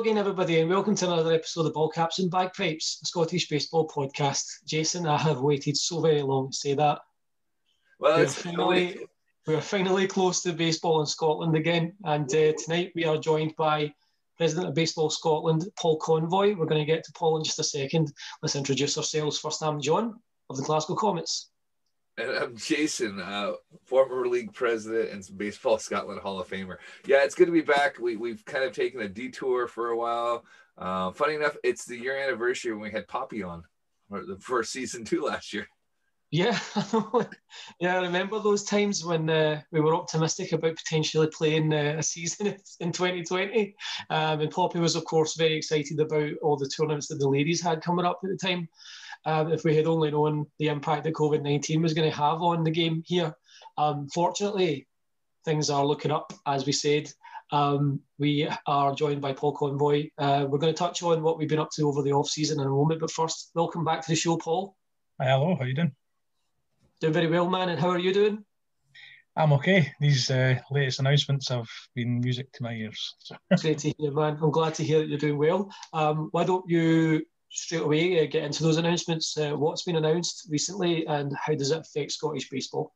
Hello again, everybody, and welcome to another episode of Ball Caps and Bagpipes, a Scottish baseball podcast. Jason, I have waited so very long to say that. Well, we are it's finally, we are finally close to baseball in Scotland again, and uh, tonight we are joined by President of Baseball Scotland, Paul Convoy. We're going to get to Paul in just a second. Let's introduce ourselves. First, I'm John of the Glasgow Comets. And I'm Jason, uh, former league president and Baseball Scotland Hall of Famer. Yeah, it's good to be back. We, we've kind of taken a detour for a while. Uh, funny enough, it's the year anniversary when we had Poppy on for the first season two last year. Yeah, yeah, I remember those times when uh, we were optimistic about potentially playing uh, a season in 2020. Um, and Poppy was, of course, very excited about all the tournaments that the ladies had coming up at the time um, if we had only known the impact that COVID 19 was going to have on the game here. Um, fortunately, things are looking up, as we said. Um, we are joined by Paul Convoy. Uh, we're going to touch on what we've been up to over the off season in a moment, but first, welcome back to the show, Paul. Hi, Hello, how you doing? Doing very well, man. And how are you doing? I'm okay. These uh, latest announcements have been music to my ears. So. Great to hear, man. I'm glad to hear that you're doing well. Um, why don't you straight away uh, get into those announcements. Uh, what's been announced recently, and how does it affect Scottish baseball?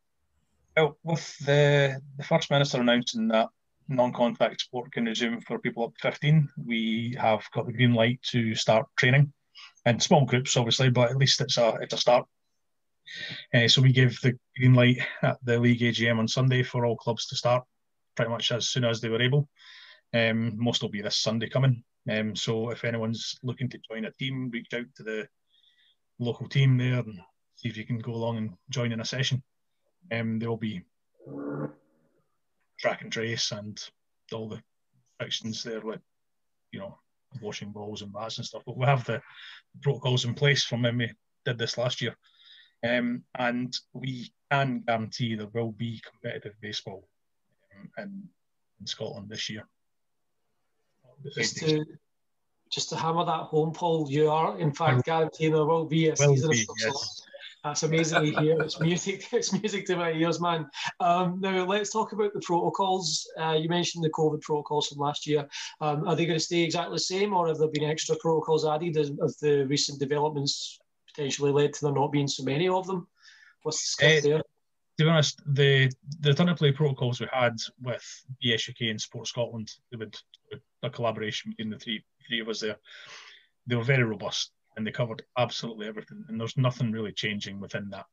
Well, with the the first minister announcing that non-contact sport can resume for people up to 15, we have got the green light to start training in small groups, obviously, but at least it's a it's a start. Uh, so we give the green light at the league AGM on Sunday for all clubs to start pretty much as soon as they were able. Um, most will be this Sunday coming. Um, so if anyone's looking to join a team, reach out to the local team there and see if you can go along and join in a session. Um, there will be track and trace and all the restrictions there with, you know, washing balls and bats and stuff. But we have the protocols in place from when we did this last year. Um, and we can guarantee there will be competitive baseball um, in, in Scotland this year just to just to hammer that home, Paul, you are in fact guaranteeing there will be a will season be, of yes. That's amazing to hear. It's music. It's music to my ears, man. Um, now let's talk about the protocols. Uh, you mentioned the COVID protocols from last year. Um, are they going to stay exactly the same, or have there been extra protocols added as, as the recent developments potentially led to there not being so many of them? What's the scope uh, there? to be honest, the the turn of play protocols we had with BSUK and Sport Scotland, they would a collaboration between the three three of us there. They were very robust and they covered absolutely everything. And there's nothing really changing within that.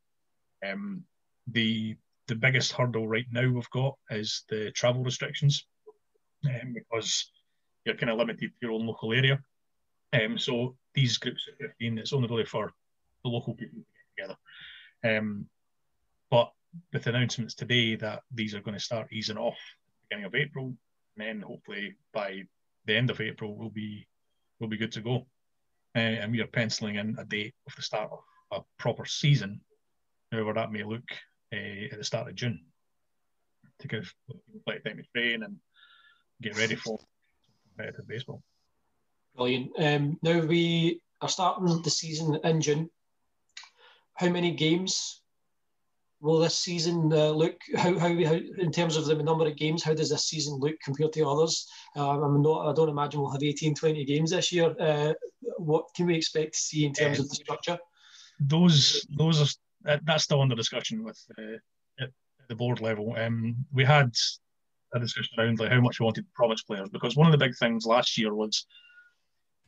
Um, the the biggest hurdle right now we've got is the travel restrictions, um, because you're kind of limited to your own local area. Um, so these groups of 15, it's only really for the local people to get together. Um, but with announcements today that these are going to start easing off beginning of April, and then hopefully by the end of April we'll be we'll be good to go. Uh, and we are penciling in a date of the start of a proper season, however that may look, uh, at the start of June, to give plenty time to train and get ready for competitive baseball. Brilliant. Um, now we are starting the season in June. How many games will this season uh, look? How, how, how, in terms of the number of games, how does this season look compared to others? Um, I'm not, I don't imagine we'll have 18, 20 games this year. Uh, what can we expect to see in terms of the structure? Those, those are that's still under discussion with uh, at the board level. Um, we had a discussion around like how much we wanted to promise players because one of the big things last year was,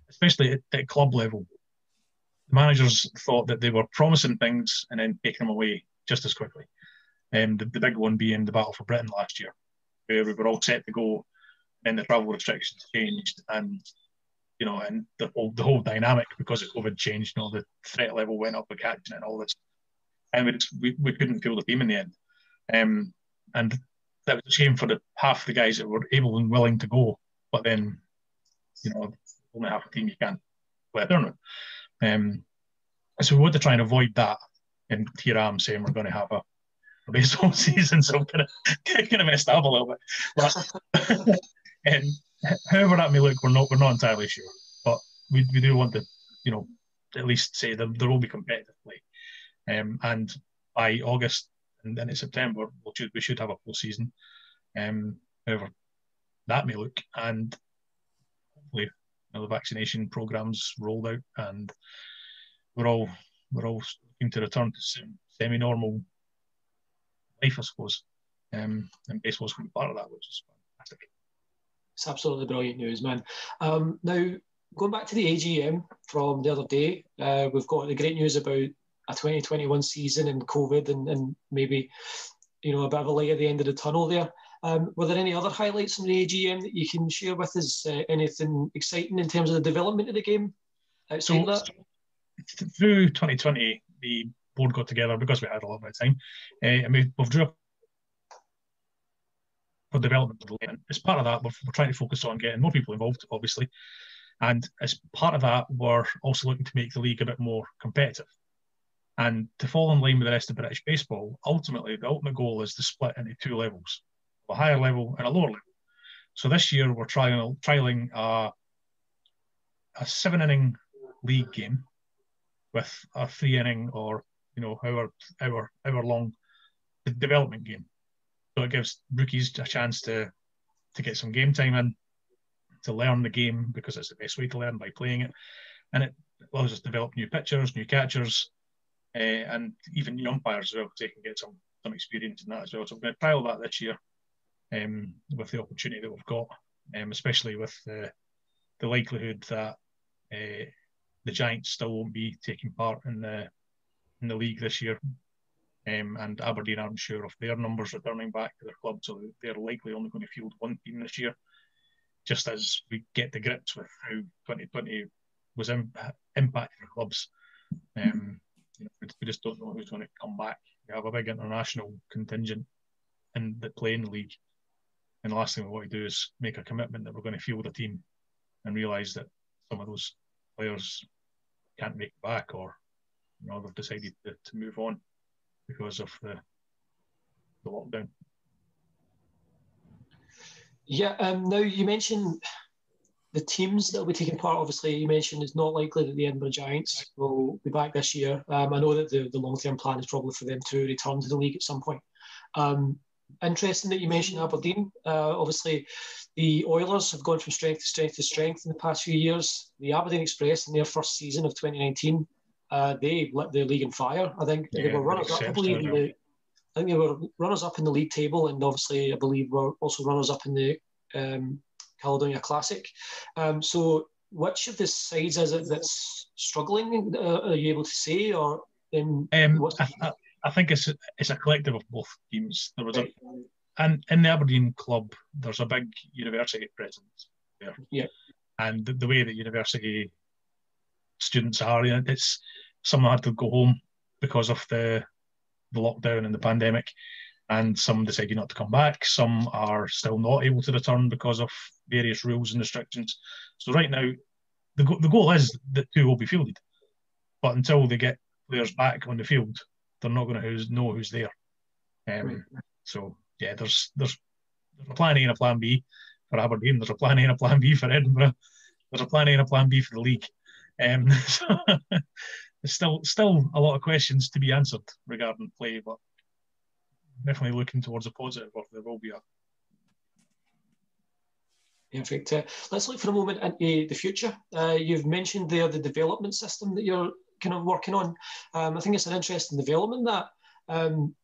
especially at, at club level, the managers thought that they were promising things and then taking them away just as quickly. Um, the, the big one being the Battle for Britain last year, where we were all set to go, and the travel restrictions changed, and you know, and the whole the whole dynamic because of COVID changed. You know, the threat level went up with catching and all this, and we, we, we couldn't field the team in the end. Um, and that was a shame for the half the guys that were able and willing to go, but then, you know, only half a team you can't a tournament. Um, so we want to try and avoid that and here I am saying we're going to have a, a baseball season, so I'm kind of kind of messed up a little bit. But and however that may look, we're not we're not entirely sure, but we, we do want to, you know, at least say that there will be competitive play, um, and by August and then in September we should we should have a full season. Um, however that may look, and hopefully you know, the vaccination programs rolled out, and we're all we're all looking to return to semi-normal life, I suppose. Um, and baseball's going to be part of that, which is fantastic. It's absolutely brilliant news, man. Um, now, going back to the AGM from the other day, uh, we've got the great news about a 2021 season and COVID and, and maybe, you know, a bit of a light at the end of the tunnel there. Um, were there any other highlights from the AGM that you can share with us? Uh, anything exciting in terms of the development of the game outside so, that? Through 2020, the board got together because we had a lot of time, uh, and we, we've drew up for development of the league. As part of that, we're, we're trying to focus on getting more people involved, obviously, and as part of that, we're also looking to make the league a bit more competitive. And to fall in line with the rest of British baseball, ultimately, the ultimate goal is to split into two levels a higher level and a lower level. So this year, we're trying, trialing a, a seven inning league game with a three inning or you know hour hour hour long development game. So it gives rookies a chance to to get some game time in, to learn the game because it's the best way to learn by playing it, and it allows us to develop new pitchers, new catchers, uh, and even new umpires as well, because they can get some some experience in that as well. So we're going to trial that this year um, with the opportunity that we've got, um, especially with the the likelihood that uh, the Giants still won't be taking part in the in the league this year. Um, and Aberdeen aren't sure of their numbers returning back to their club, so they're likely only going to field one team this year. Just as we get to grips with how 2020 was Im- impacting clubs, um, you know, we just don't know who's going to come back. We have a big international contingent in the playing league, and the last thing we want to do is make a commitment that we're going to field a team and realise that some of those players can't make back or you know, they've decided to, to move on because of the, the lockdown. Yeah, um, now you mentioned the teams that will be taking part. Obviously, you mentioned it's not likely that the Edinburgh Giants will be back this year. Um, I know that the, the long term plan is probably for them to return to the league at some point. Um, interesting that you mentioned Aberdeen. Uh, obviously, the Oilers have gone from strength to strength to strength in the past few years. The Aberdeen Express, in their first season of 2019, uh, they lit the league on fire. I think yeah, they were runners up. I believe the, I think they were runners up in the league table, and obviously, I believe were also runners up in the um, Caledonia Classic. Um, so, which of the sides is it that's struggling? Uh, are you able to say, or um, what's the- I, I think it's it's a collective of both teams. There was a, and in the Aberdeen club, there's a big university presence there. Yeah. And the, the way that university students are, you know, it's some had to go home because of the the lockdown and the pandemic, and some decided not to come back. Some are still not able to return because of various rules and restrictions. So right now, the the goal is that two will be fielded, but until they get players back on the field, they're not going to know who's there. Um. So yeah, there's there's there's a plan A and a plan B for Aberdeen. There's a plan A and a plan B for Edinburgh. There's a plan A and a plan B for the league. Um, so there's still still a lot of questions to be answered regarding play, but definitely looking towards a positive, or there will be a Perfect. Uh, let's look for a moment into the future. Uh, you've mentioned there the development system that you're kind of working on. Um, I think it's an interesting development that um,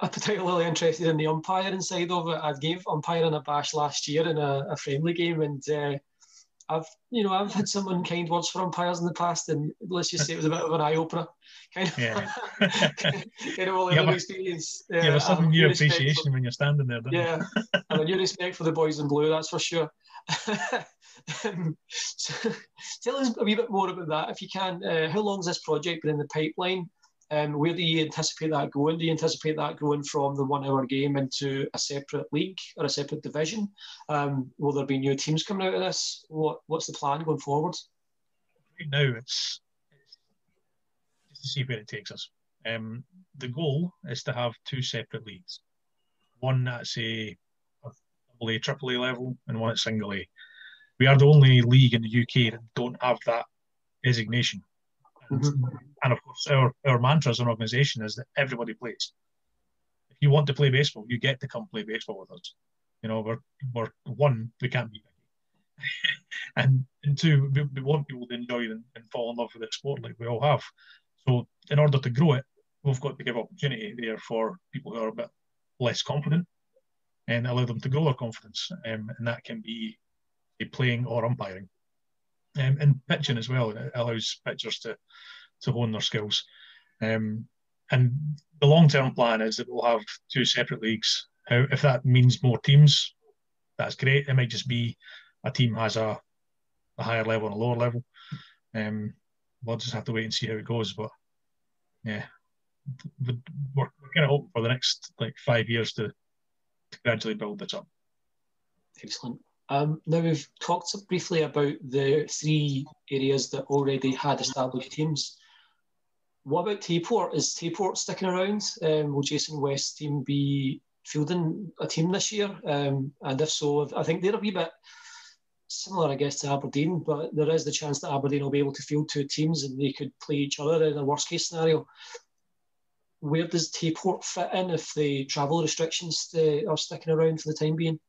I'm particularly interested in the umpiring side of it. I gave umpiring a bash last year in a, a friendly game, and uh, I've you know I've had some unkind words for umpires in the past, and let's just say it was a bit of an eye opener, kind of, yeah. kind of all yeah, experience. Yeah, there's something new appreciation for, when you're standing there. Yeah, and a new respect for the boys in blue, that's for sure. um, so tell us a wee bit more about that, if you can. Uh, how long has this project been in the pipeline? Um, where do you anticipate that going? Do you anticipate that going from the one hour game into a separate league or a separate division? Um, will there be new teams coming out of this? What, what's the plan going forward? Right now, it's, it's to see where it takes us. Um, the goal is to have two separate leagues one that's a, a double A, level, and one at single A. We are the only league in the UK that don't have that designation. Mm-hmm. And of course, our, our mantra as an organisation is that everybody plays. If you want to play baseball, you get to come play baseball with us. You know, we're, we're one, we can't be and, and two, we, we, want people to enjoy and, and fall in love with the sport like we all have. So in order to grow it, we've got to give opportunity there for people who are a bit less confident and allow them to grow their confidence. Um, and that can be playing or umpiring. Um, and pitching as well. It allows pitchers to, to hone their skills. Um, and the long term plan is that we'll have two separate leagues. How, if that means more teams, that's great. It might just be a team has a, a higher level and a lower level. Um, we'll just have to wait and see how it goes. But yeah, we're, we're kind of hoping for the next like five years to, to gradually build this up. Excellent. Um, now we've talked briefly about the three areas that already had established teams. What about Tayport? Is Tayport sticking around? Um, will Jason West's team be fielding a team this year? Um, and if so, I think they're a wee bit similar, I guess, to Aberdeen, but there is the chance that Aberdeen will be able to field two teams and they could play each other in a worst case scenario. Where does Tayport fit in if the travel restrictions are sticking around for the time being?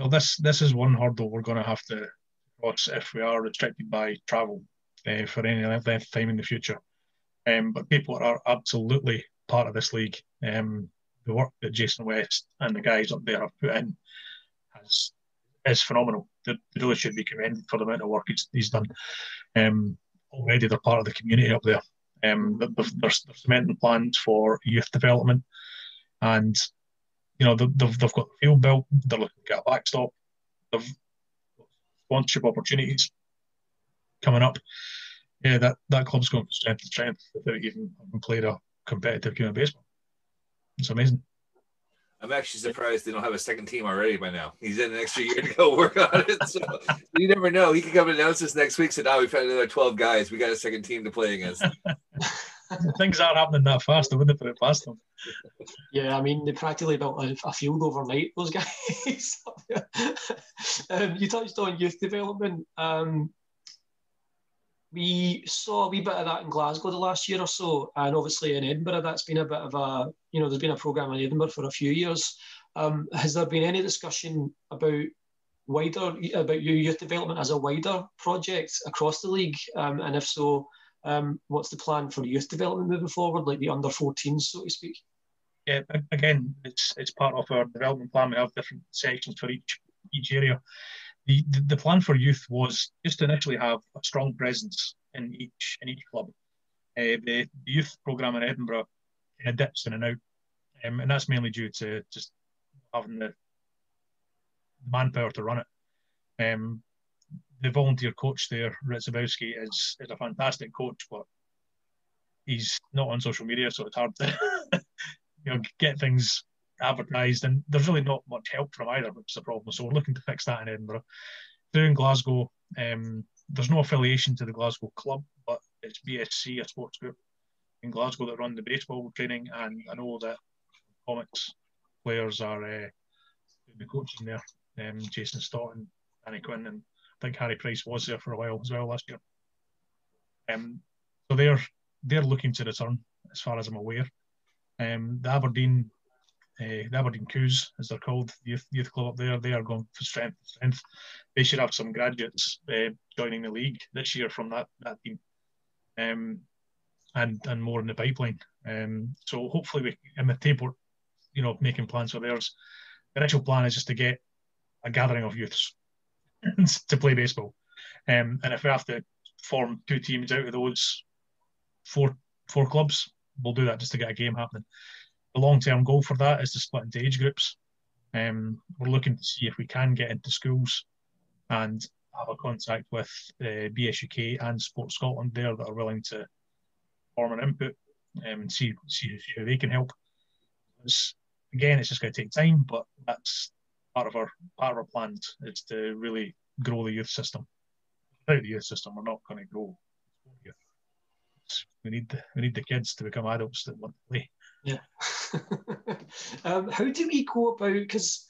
Well, this this is one hurdle we're going to have to cross if we are restricted by travel uh, for any length of time in the future. Um, but people are absolutely part of this league. Um, the work that Jason West and the guys up there have put in has is phenomenal. They, they really should be commended for the amount of work he's, he's done. Um, already they're part of the community up there. Um, they're, they're, cementing plans for youth development, and you know they've, they've got the field built. They're looking at a backstop. They've sponsorship opportunities coming up. Yeah, that, that club's going from strength to strength without even having played a competitive game of baseball. It's amazing. I'm actually surprised they don't have a second team already by now. He's in an extra year to go work on it. So you never know. He could come and announce this next week. So now we've had another 12 guys. We got a second team to play against. Things aren't happening that fast. I wouldn't put it past them. Yeah, I mean, they practically built a, a field overnight, those guys. um, you touched on youth development. Um, we saw a wee bit of that in Glasgow the last year or so, and obviously in Edinburgh, that's been a bit of a, you know, there's been a programme in Edinburgh for a few years. Um, has there been any discussion about wider, about youth development as a wider project across the league? Um, and if so, um, what's the plan for youth development moving forward, like the under 14s, so to speak? Yeah, again, it's it's part of our development plan. We have different sections for each each area the, the, plan for youth was just to initially have a strong presence in each in each club. Uh, the, the, youth program in Edinburgh kind of dips in and out, um, and that's mainly due to just having the manpower to run it. Um, the volunteer coach there, Ritzabowski, is is a fantastic coach, but he's not on social media, so it's hard to you know get things advertised, and there's really not much help from either, which is a problem. So we're looking to fix that in Edinburgh. Doing Glasgow, um, there's no affiliation to the Glasgow club, but it's BSC, a sports group in Glasgow that run the baseball training, and I know that Comets players are uh, the coaching there. Um, Jason Stott and Danny Quinn, and think Harry Price was there for a while as well last year. Um, so they're they're looking to return, as far as I'm aware. Um, the Aberdeen uh, the Aberdeen Coups, as they're called, youth, youth club up there, they are going for strength strength. They should have some graduates uh, joining the league this year from that that team, um, and and more in the pipeline. Um, so hopefully we in the table, you know, making plans for theirs. The initial plan is just to get a gathering of youths to play baseball, um, and if we have to form two teams out of those four four clubs, we'll do that just to get a game happening the long term goal for that is to split into age groups. Um, we're looking to see if we can get into schools and have a contact with uh, BSUK and Sport Scotland there that are willing to form an input um, and see, see, see how they can help. It's, again, it's just going to take time, but that's part of our part of our plans is to really grow the youth system. Without the youth system, we're not going to grow. We need the, we need the kids to become adults that want to play. Yeah. um, how do we go about? Because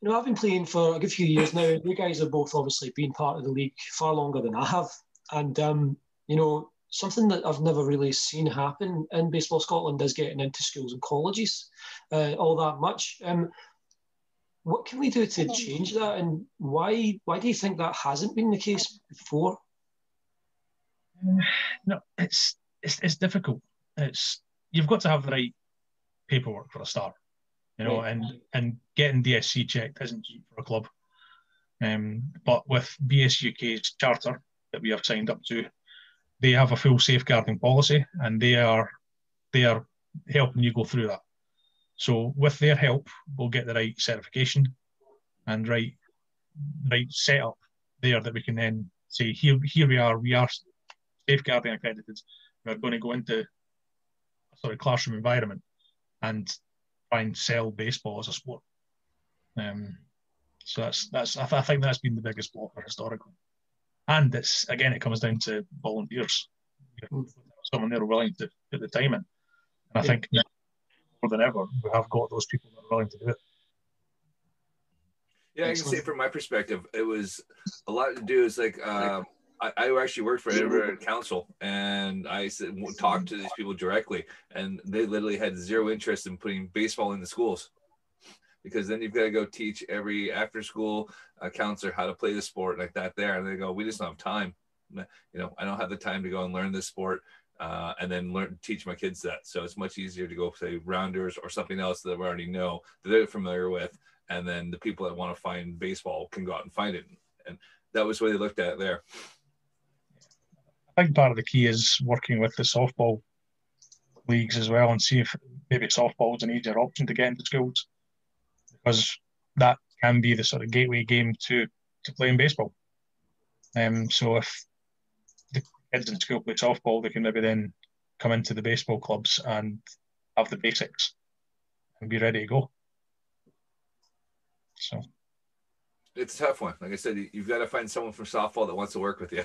you know, I've been playing for a good few years now. You guys have both obviously been part of the league far longer than I have, and um, you know, something that I've never really seen happen in baseball Scotland is getting into schools and colleges uh, all that much. Um, what can we do to change that, and why why do you think that hasn't been the case before? No, it's it's it's difficult. It's you've got to have the right paperwork for a start, you know, right. and and getting DSC checked isn't cheap for a club. Um, but with BSUK's charter that we have signed up to, they have a full safeguarding policy, and they are they are helping you go through that. So with their help, we'll get the right certification and right right setup there that we can then say here here we are, we are safeguarding accredited. We're going to go into a sort of classroom environment and try and sell baseball as a sport. Um, so that's that's I, th- I think that's been the biggest blocker historically. And it's again it comes down to volunteers. Someone there willing to put the time in. And I think more than ever we have got those people that are willing to do it. Yeah, I can say from my perspective, it was a lot to do. Is like um, I, I, actually worked for Edinburgh Council, and I said, talked to these people directly, and they literally had zero interest in putting baseball in the schools, because then you've got to go teach every after school uh, counselor how to play the sport like that there, and they go, we just don't have time. You know, I don't have the time to go and learn this sport. Uh, and then learn teach my kids that. So it's much easier to go say rounders or something else that we already know that they're familiar with, and then the people that want to find baseball can go out and find it. And that was way they looked at there think part of the key is working with the softball leagues as well and see if maybe softball is an easier option to get into schools because that can be the sort of gateway game to to playing baseball. Um, so if kids in school play softball, they can maybe then come into the baseball clubs and have the basics and be ready to go. So it's a tough one. Like I said, you've got to find someone from softball that wants to work with you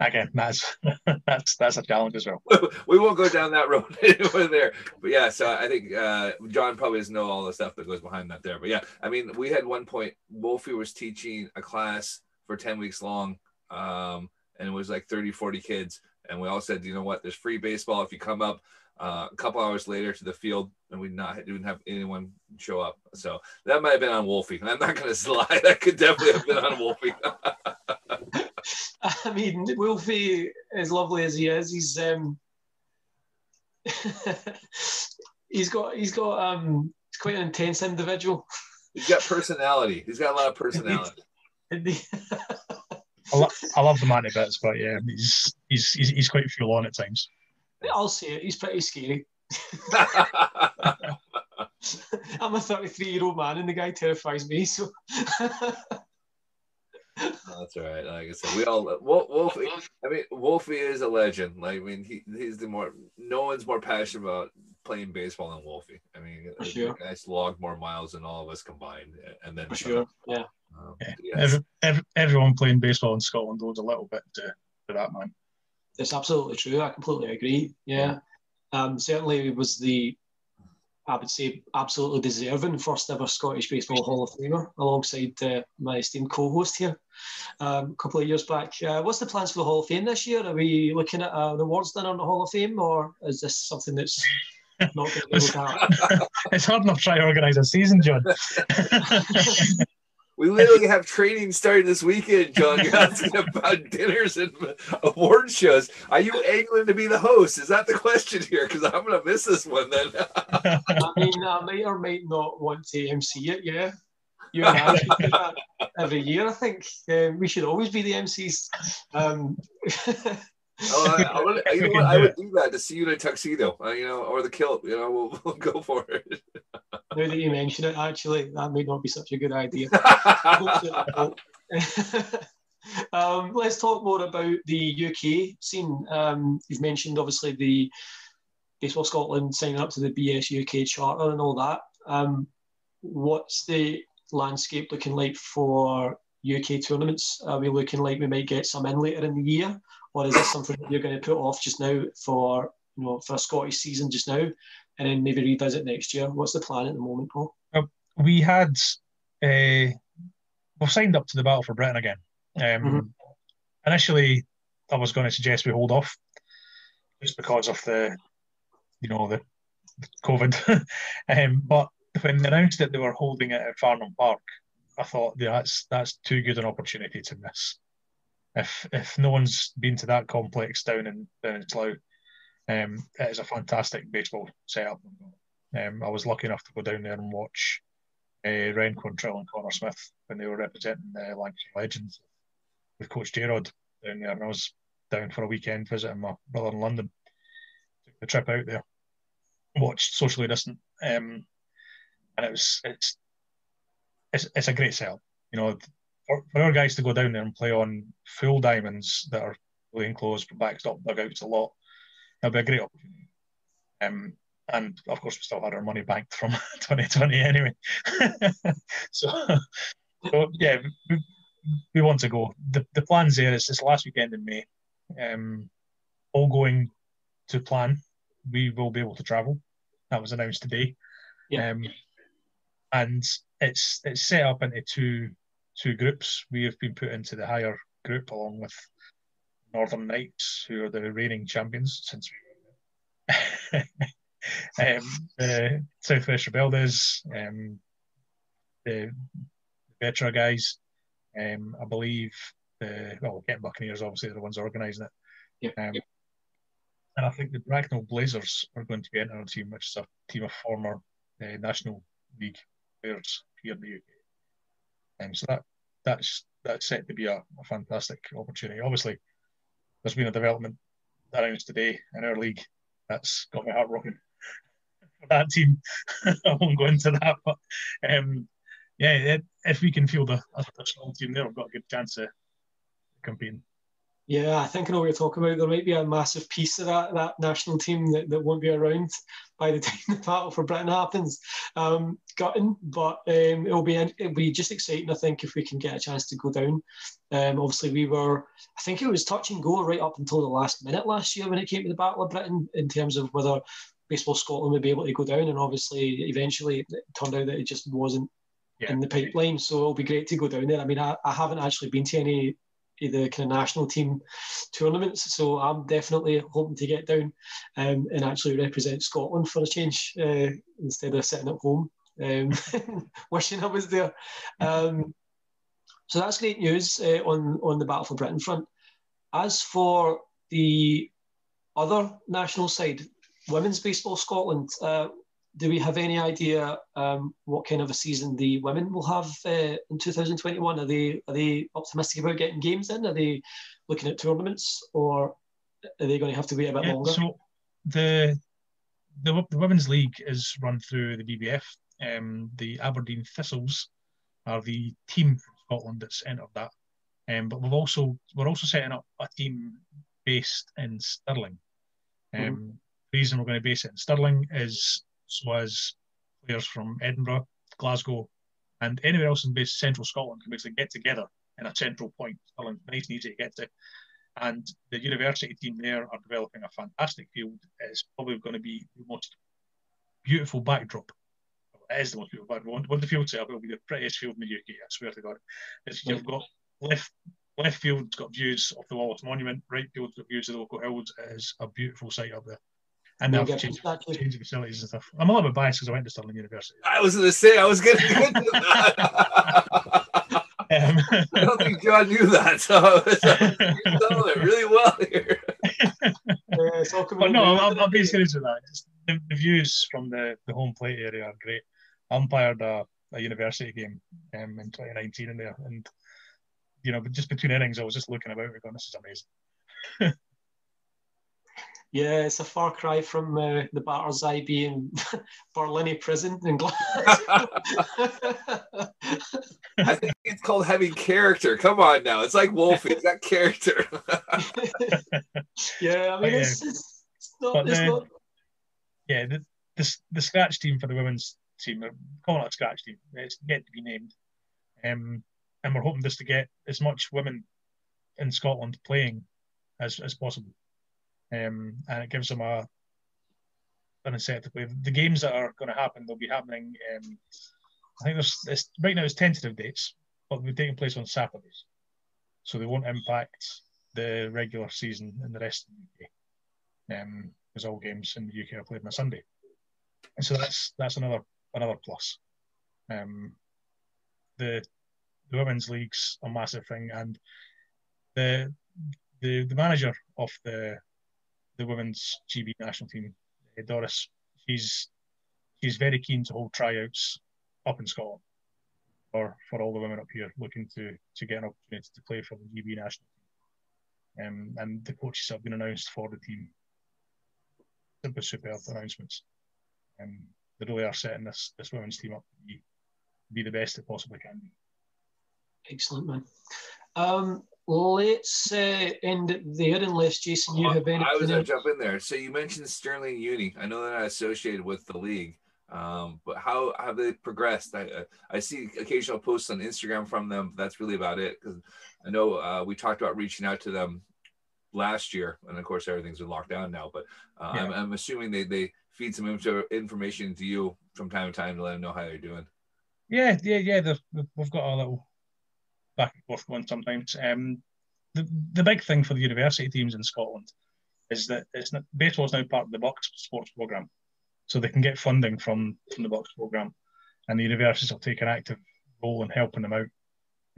again, that's that's that's a challenge as well. we won't go down that road anywhere there, but yeah. So I think uh, John probably doesn't know all the stuff that goes behind that there. But yeah, I mean, we had one point. Wolfie was teaching a class for ten weeks long, um, and it was like 30, 40 kids, and we all said, you know what? There's free baseball if you come up. Uh, a couple hours later to the field, and we not didn't have anyone show up. So that might have been on Wolfie. I'm not going to lie. That could definitely have been on Wolfie. I mean, Wolfie, as lovely as he is, he's um, he's got he's got um, he's quite an intense individual. He's got personality. He's got a lot of personality. I, lo- I love the man bits, but yeah, he's he's he's, he's quite full on at times. I'll say it. He's pretty scary. I'm a 33 year old man, and the guy terrifies me. So that's all right. Like I said, we all Wolf, Wolfie. I mean, Wolfie is a legend. Like I mean, he he's the more. No one's more passionate about playing baseball than Wolfie. I mean, sure. guys logged more miles than all of us combined, and then For sure, yeah. Um, yeah. Yes. Every, every, everyone playing baseball in Scotland owes a little bit to, to that man. It's absolutely true. I completely agree. Yeah, um, certainly was the I would say, absolutely deserving first ever Scottish Baseball Hall of Famer alongside uh, my esteemed co host here um, a couple of years back. Uh, what's the plans for the Hall of Fame this year? Are we looking at an awards dinner in the Hall of Fame or is this something that's not going to be able It's hard enough trying to organise a season, John. We literally have training starting this weekend, John. You're asking about dinners and award shows. Are you angling to be the host? Is that the question here? Because I'm going to miss this one then. I mean, I might or might not want to MC it, yeah. You and I do that every year, I think. Um, we should always be the MCs. Um, oh, I, I, would, you know what, I would do that to see you in a tuxedo, uh, you know, or the kilt. You know, we'll, we'll go for it. now that you mention it, actually, that may not be such a good idea. um, let's talk more about the UK scene. Um, you've mentioned obviously the Baseball Scotland signing up to the BS UK charter and all that. Um, what's the landscape looking like for UK tournaments? Are we looking like we might get some in later in the year, or is this something that you're going to put off just now for you know for a Scottish season just now, and then maybe revisit next year? What's the plan at the moment, Paul? We had uh, we've signed up to the Battle for Britain again. Um, mm-hmm. Initially, I was going to suggest we hold off just because of the you know the COVID, um, but when they announced that they were holding it at Farnham Park, I thought yeah, that's that's too good an opportunity to miss. If if no one's been to that complex down in down in Slough, um, it is a fantastic baseball setup. Um, I was lucky enough to go down there and watch uh, Ryan Quantrill and Connor Smith when they were representing the Lancashire Legends with Coach Gerard down there, and I was down for a weekend visiting my brother in London. Took the trip out there, watched socially distant, um, and it was it's it's it's a great setup. You know, for, for our guys to go down there and play on full diamonds that are really enclosed, backstop dugouts a lot, that'd be a great opportunity. Um, and of course, we still had our money banked from 2020 anyway. so, so yeah, we, we want to go. The, the plan's there. It's this last weekend in May. Um, all going to plan. We will be able to travel. That was announced today. Yeah. Um, and it's it's set up into two two groups. We have been put into the higher group along with Northern Knights, who are the reigning champions since we um, the Southwest Rebeldes, um, the Vetra guys, um, I believe the well, Kent Buccaneers obviously are the ones organising it. Yeah. Um, and I think the Bracknell Blazers are going to be entering our team, which is a team of former uh, National League players here in the UK. And um, so that that's that's set to be a, a fantastic opportunity. Obviously, there's been a development announced today in our league that's got my heart rocking for that team. I won't go into that, but um, yeah, if we can field a, a, team there, we've got a good chance of competing. Yeah, I think I know what you're talking about. There might be a massive piece of that that national team that, that won't be around by the time the battle for Britain happens. Um, gutting, but um, it'll be it'll be just exciting. I think if we can get a chance to go down. Um, obviously, we were. I think it was touch and go right up until the last minute last year when it came to the Battle of Britain in terms of whether Baseball Scotland would be able to go down, and obviously, eventually, it turned out that it just wasn't yeah. in the pipeline. So it'll be great to go down there. I mean, I, I haven't actually been to any the kind of national team tournaments, so I'm definitely hoping to get down um, and actually represent Scotland for a change uh, instead of sitting at home um, wishing I was there. Um, so that's great news uh, on on the Battle for Britain front. As for the other national side, Women's Baseball Scotland, uh, do we have any idea um, what kind of a season the women will have uh, in 2021? Are they are they optimistic about getting games in? Are they looking at tournaments, or are they going to have to wait a bit yeah, longer? So the, the the women's league is run through the BBF. Um, the Aberdeen Thistles are the team from Scotland that's entered that. Um, but we've also we're also setting up a team based in Stirling. Mm-hmm. Um, mm-hmm. The reason we're going to base it in Stirling is so as players from Edinburgh, Glasgow, and anywhere else in base central Scotland can basically get together in a central point. Stirling's nice and easy to get to. And the university team there are developing a fantastic field. It's probably going to be the most beautiful backdrop. It is the most beautiful backdrop. When the field set up, it'll be the prettiest field in the UK, I swear to God. It's, you've got left left field's got views of the Wallace Monument, right field's got views of the local hills. It is a beautiful sight up there and they've changed, changed the facilities and stuff. I'm a little bit biased because I went to Stirling University. I was going to say, I was going to get to that. um, I don't think John knew that, so he's done it really well here. uh, but no, I'll, I'll be serious with that. Just the, the, views from the, the home plate area are great. I umpired a, a university game um, in 2019 in there, and you know, just between innings, I was just looking about, going, "This is amazing." Yeah, it's a far cry from uh, the Battersea being Barlinnie prison in Glasgow. I think it's called having character. Come on now. It's like Wolfie. It's got character. yeah, I mean, it's, it's, it's not. It's not... Yeah, the, the, the scratch team for the women's team, they're calling it a scratch team. It's yet to be named. Um, and we're hoping just to get as much women in Scotland playing as, as possible um, and it gives them a an incentive. The games that are going to happen, they'll be happening. Um, I think there's it's, right now it's tentative dates, but they'll be taking place on Saturdays, so they won't impact the regular season and the rest of the UK. Um, because all games in the UK are played on a Sunday, and so that's that's another another plus. Um, the the women's league's a massive thing, and the the the manager of the the women's GB national team, Doris, she's she's very keen to hold tryouts up in Scotland for for all the women up here looking to to get an opportunity to play for the GB national team. Um, and the coaches have been announced for the team. Super superb announcements. Um, they really are setting this this women's team up to be, be the best it possibly can be. Excellent, man. Um, let's uh, end it there unless Jason, you have anything. I was going to jump in there. So you mentioned Stirling Uni. I know they're not associated with the league, um, but how have they progressed? I, I see occasional posts on Instagram from them. that's really about it. Because I know uh, we talked about reaching out to them last year, and of course everything's been locked down now. But uh, yeah. I'm, I'm, assuming they they feed some information to you from time to time to let them know how they're doing. Yeah, yeah, yeah. We've got a little back and forth going sometimes. Um, the, the big thing for the university teams in Scotland is that it's not, baseball is now part of the BUCS sports program, so they can get funding from from the BUCS program, and the universities will take an active role in helping them out,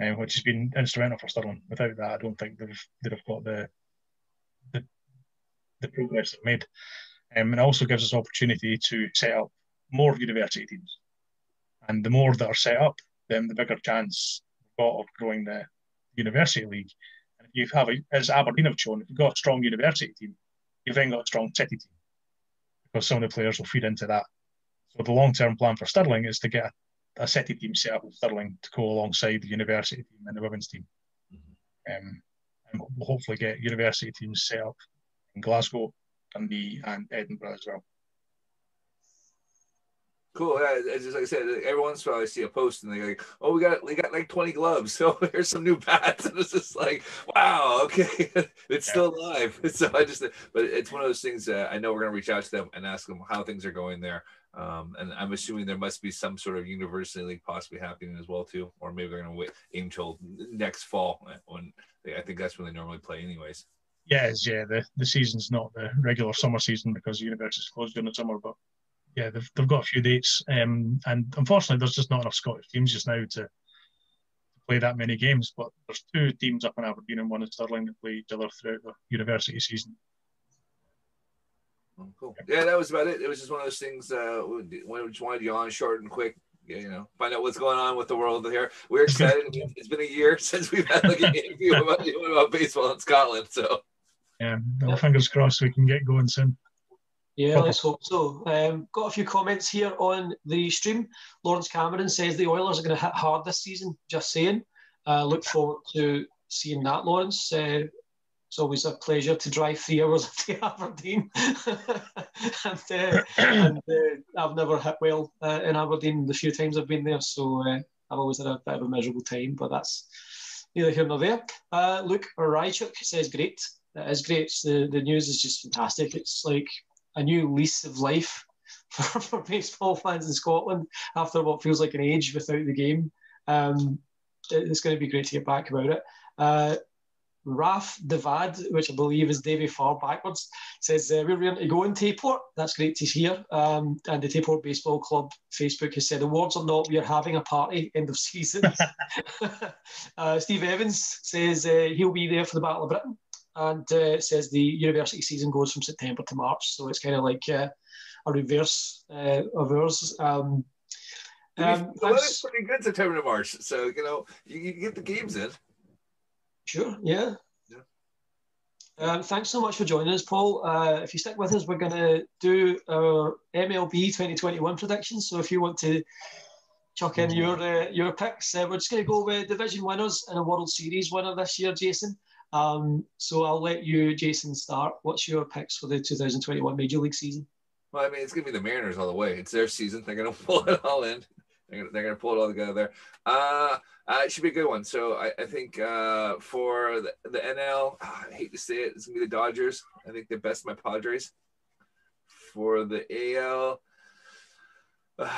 um, which has been instrumental for Stirling. Without that, I don't think they've they'd have got the the, the progress they've made. Um, and it also gives us opportunity to set up more university teams, and the more that are set up, then the bigger chance got of growing the university league. And if you have, a, as Aberdeen have shown, if you've got a strong university team, you've then got a strong city team because some of the players will feed into that. So the long-term plan for Stirling is to get a, a city team set up with Stirling to go alongside the university team and the women's team. Mm-hmm. Um, and we'll hopefully get university teams set up in Glasgow, Dundee, and Edinburgh as well. Cool. Yeah, just like I said, every once in a while I see a post and they're like, "Oh, we got we got like 20 gloves. So here's some new bats." And it's just like, "Wow, okay, it's still alive." So I just, but it's one of those things that I know we're gonna reach out to them and ask them how things are going there. Um, and I'm assuming there must be some sort of university league possibly happening as well too, or maybe they're gonna wait until next fall when they, I think that's when they normally play, anyways. Yes, yeah. The the season's not the regular summer season because the university's closed during the summer, but yeah, they've, they've got a few dates, um, and unfortunately, there's just not enough Scottish teams just now to, play that many games. But there's two teams up in Aberdeen and one in Stirling that play each other throughout the university season. Oh, cool. Yeah, that was about it. It was just one of those things. Uh, we just wanted you on short and quick. You know, find out what's going on with the world here. We're excited. it's been a year since we've had like an interview about, about baseball in Scotland. So, yeah, well, fingers crossed we can get going soon. Yeah, let's hope so. Um, got a few comments here on the stream. Lawrence Cameron says the Oilers are going to hit hard this season. Just saying. Uh, look forward to seeing that, Lawrence. Uh, it's always a pleasure to drive three hours to Aberdeen. and, uh, and uh, I've never hit well uh, in Aberdeen the few times I've been there, so uh, I've always had a bit of a miserable time, but that's neither here nor there. Luke Rychuk says, Great. That is great. The, the news is just fantastic. It's like a new lease of life for, for baseball fans in Scotland after what feels like an age without the game. Um, it's going to be great to get back about it. Uh, Raf Devad, which I believe is Davy Far backwards, says uh, we're going to go in Tayport. That's great to hear. Um, and the Tayport Baseball Club Facebook has said awards or not, we are having a party end of season. uh, Steve Evans says uh, he'll be there for the Battle of Britain and uh, it says the university season goes from September to March, so it's kind of like uh, a reverse uh, of ours. Um, um, the weather's pretty good September to March, so you know you, you get the games in. Sure, yeah. yeah. Um, thanks so much for joining us, Paul. Uh, if you stick with us, we're going to do our MLB 2021 predictions. So if you want to chuck in mm-hmm. your uh, your picks, uh, we're just going to go with division winners and a World Series winner this year, Jason. Um, so I'll let you, Jason, start. What's your picks for the 2021 Major League season? Well, I mean, it's going to be the Mariners all the way. It's their season. They're going to pull it all in. They're going to, they're going to pull it all together. Uh, uh, it should be a good one. So I, I think uh, for the, the NL, ah, I hate to say it, it's going to be the Dodgers. I think they're best my Padres. For the AL,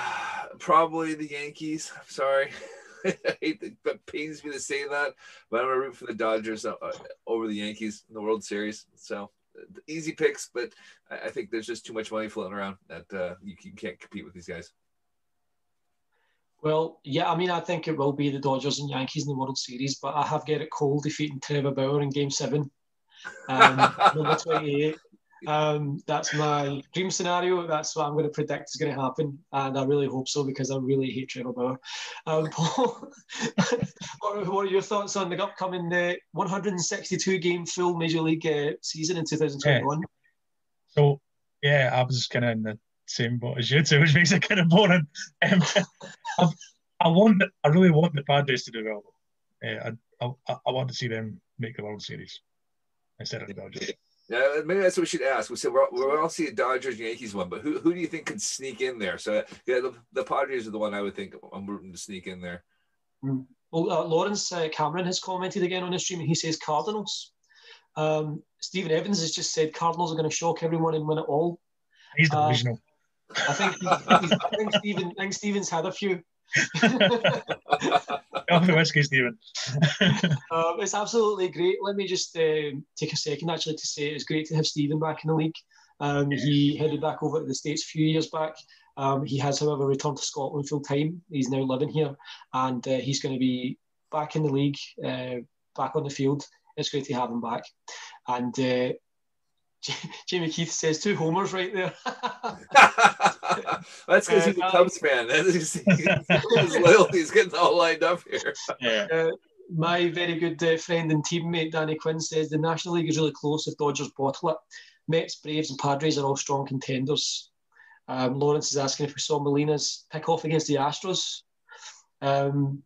probably the Yankees. I'm sorry. I hate that, pains me to say that, but I'm gonna root for the Dodgers uh, uh, over the Yankees in the World Series. So easy picks, but I think there's just too much money floating around that uh, you, can't compete with these guys. Well, yeah, I mean, I think it will be the Dodgers and Yankees in the World Series, but I have Gerrit Cole defeating Trevor Bauer in Game Seven, um, number twenty-eight. Um, that's my dream scenario. That's what I'm going to predict is going to happen, and I really hope so because I really hate Trevor Bauer. Um, Paul, what, what, are your thoughts on the upcoming uh, 162 game full Major League uh, season in 2021? Yeah. So, yeah, I was just kind of in the same boat as you two, which makes it kind of boring. Um, I want, I really want the Padres to do well. Uh, I, I, I want to see them make the World Series instead of the Dodgers. Yeah, maybe that's what we should ask. We said we're, we're all seeing Dodgers Yankees one, but who, who do you think could sneak in there? So yeah, the, the Padres are the one I would think I'm rooting to sneak in there. Hmm. Well, uh, Lawrence uh, Cameron has commented again on the stream, and he says Cardinals. Um, Stephen Evans has just said Cardinals are going to shock everyone and win it all. He's delusional. Uh, I think I think Stephen I think Stephen's had a few. Off the whiskey, Stephen. um, it's absolutely great. Let me just uh, take a second actually to say it's great to have Stephen back in the league. Um, he headed back over to the States a few years back. Um, he has, however, returned to Scotland full time. He's now living here and uh, he's going to be back in the league, uh, back on the field. It's great to have him back. And uh, Jamie Keith says two homers right there. That's because he's a Cubs fan. his loyalty's getting all lined up here. Yeah. Uh, my very good uh, friend and teammate Danny Quinn says the National League is really close if Dodgers bottle it. Mets, Braves, and Padres are all strong contenders. Um, Lawrence is asking if we saw Molina's pick off against the Astros. Um,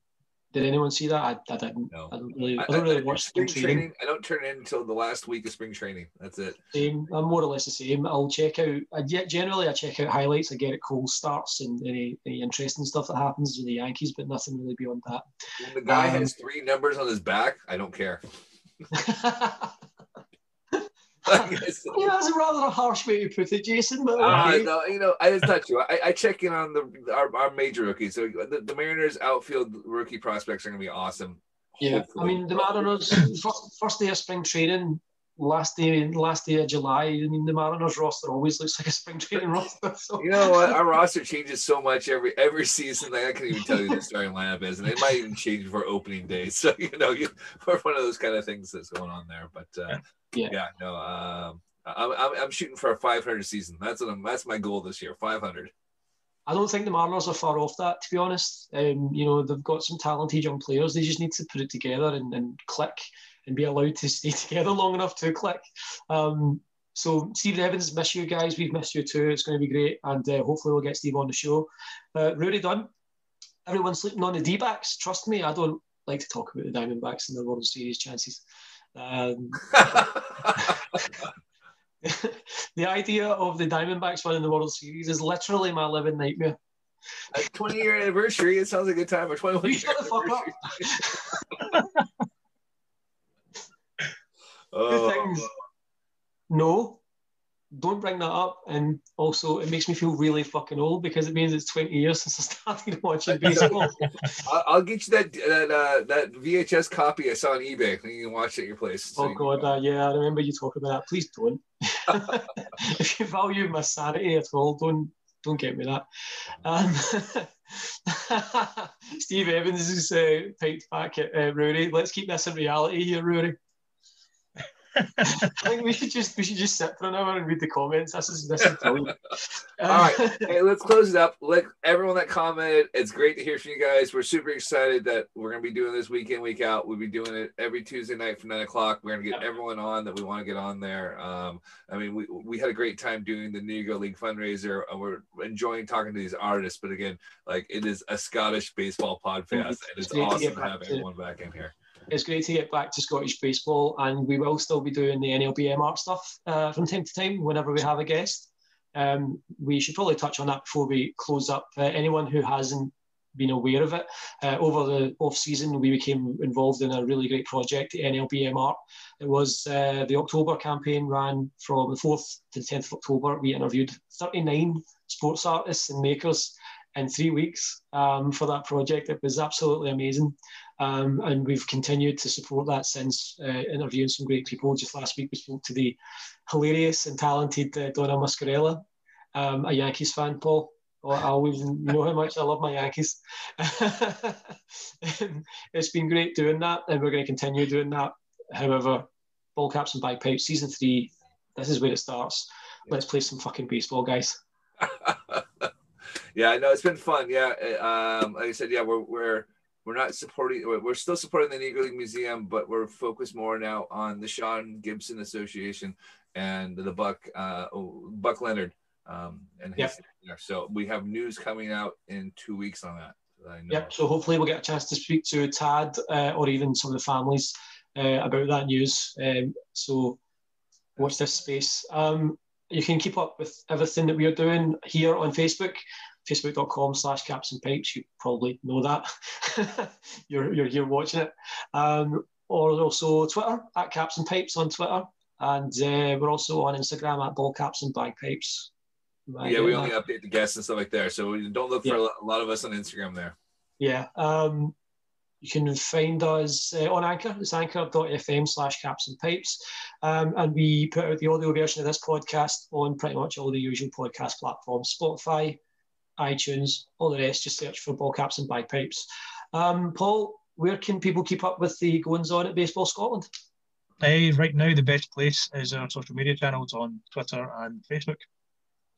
did anyone see that? I, I didn't. No. I don't really. I, don't really watch spring, training. training. I don't turn in until the last week of spring training. That's it. Same. I'm more or less the same. I'll check out. I, generally, I check out highlights. I get it Cole starts and any, any interesting stuff that happens with the Yankees, but nothing really beyond that. When the guy um, has three numbers on his back, I don't care. yeah, that's a rather a harsh way to put it, Jason. But uh, no, you know, I just touch you. I, I, check in on the our, our major rookies. So the, the, Mariners outfield rookie prospects are going to be awesome. Yeah, Hopefully. I mean the Mariners first, first day of spring training, last day last day of July. I mean the Mariners roster always looks like a spring training roster. So. You know what? Our roster changes so much every every season. Like I can't even tell you the starting lineup is, and it might even change for opening day. So you know, you for one of those kind of things that's going on there. But uh, yeah. Yeah. No. Um, I'm, I'm shooting for a 500 season. That's what I'm, that's my goal this year. 500. I don't think the Mariners are far off that, to be honest. Um, you know, they've got some talented young players. They just need to put it together and, and click and be allowed to stay together long enough to click. Um, so, Steve Evans, miss you guys. We've missed you too. It's going to be great. And uh, hopefully, we'll get Steve on the show. Uh, Rudy Dunn, everyone's sleeping on the D backs. Trust me, I don't like to talk about the Diamondbacks and the World Series chances. Um, the idea of the Diamondbacks winning the World Series is literally my living nightmare. A 20 year anniversary, it sounds like a good time. Or 21 year Shut the fuck up. oh. things. No, don't bring that up. And also, it makes me feel really fucking old because it means it's 20 years since I started watching baseball. I'll get you that that uh, that VHS copy I saw on eBay. You can watch it at your place. Oh god, uh, yeah, I remember you talking about that. Please don't. if you value my sanity at all, don't don't get me that. Um, Steve Evans is uh, piped back at uh, Rory. Let's keep this in reality here, Rory. I think we should just we should just sit for an hour and read the comments. This is this is brilliant. All right, hey, let's close it up. Let everyone that commented. It's great to hear from you guys. We're super excited that we're gonna be doing this week in week out. We'll be doing it every Tuesday night from nine o'clock. We're gonna get everyone on that we want to get on there. Um, I mean, we we had a great time doing the Negro League fundraiser, and we're enjoying talking to these artists. But again, like it is a Scottish baseball podcast, and it's awesome to have everyone back in here it's great to get back to Scottish baseball, and we will still be doing the NLBM art stuff uh, from time to time whenever we have a guest. Um, we should probably touch on that before we close up. Uh, anyone who hasn't been aware of it, uh, over the off season, we became involved in a really great project, the NLBM art. It was uh, the October campaign ran from the 4th to the 10th of October. We interviewed 39 sports artists and makers in three weeks um, for that project. It was absolutely amazing. Um, and we've continued to support that since uh, interviewing some great people. Just last week, we spoke to the hilarious and talented uh, Donna Muscarella, um, a Yankees fan, Paul. I always know how much I love my Yankees. it's been great doing that, and we're going to continue doing that. However, ball caps and bagpipes, season three, this is where it starts. Let's play some fucking baseball, guys. yeah, I know it's been fun. Yeah, um, like I said, yeah, we're we're we're not supporting. We're still supporting the Negro League Museum, but we're focused more now on the Sean Gibson Association and the Buck uh, oh, Buck Leonard um, and his yep. So we have news coming out in two weeks on that. that yep. So hopefully we'll get a chance to speak to Tad uh, or even some of the families uh, about that news. Um, so watch this space. Um, you can keep up with everything that we are doing here on Facebook, facebook.com slash caps and pipes. You probably know that. you're, you're here watching it. Um, or also Twitter, at caps and pipes on Twitter. And uh, we're also on Instagram at ball caps and bagpipes. Yeah, we only update the guests and stuff like there. So don't look for yeah. a lot of us on Instagram there. Yeah. Um, you can find us uh, on Anchor. It's anchor.fm slash caps and pipes. Um, and we put out the audio version of this podcast on pretty much all the usual podcast platforms Spotify, iTunes, all the rest. Just search for ball caps and bagpipes. Um, Paul, where can people keep up with the goings on at Baseball Scotland? Uh, right now, the best place is our social media channels on Twitter and Facebook.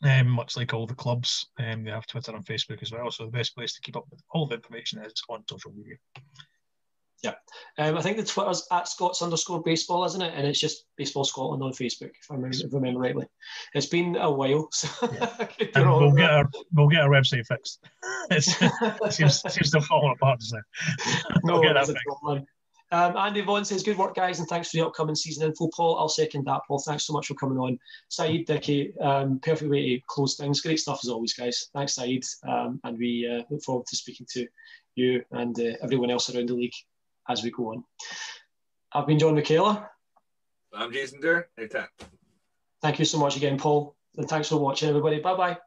Um, much like all the clubs, um, they have Twitter and Facebook as well. So the best place to keep up with all the information is on social media. Yeah, um, I think the Twitter's at Scots underscore baseball, isn't it? And it's just Baseball Scotland on Facebook, if I remember, if I remember rightly. It's been a while, so yeah. and we'll get our we'll get our website fixed. it seems seems to fall apart just now. no, we'll get that fixed. Um, Andy Vaughan says, Good work, guys, and thanks for the upcoming season info. Paul, I'll second that. Paul, thanks so much for coming on. Saeed, Dicky, um, perfect way to close things. Great stuff as always, guys. Thanks, Saeed. Um, and we uh, look forward to speaking to you and uh, everyone else around the league as we go on. I've been John Michaela. I'm Jason Durr. Anytime. Thank you so much again, Paul. And thanks for watching, everybody. Bye bye.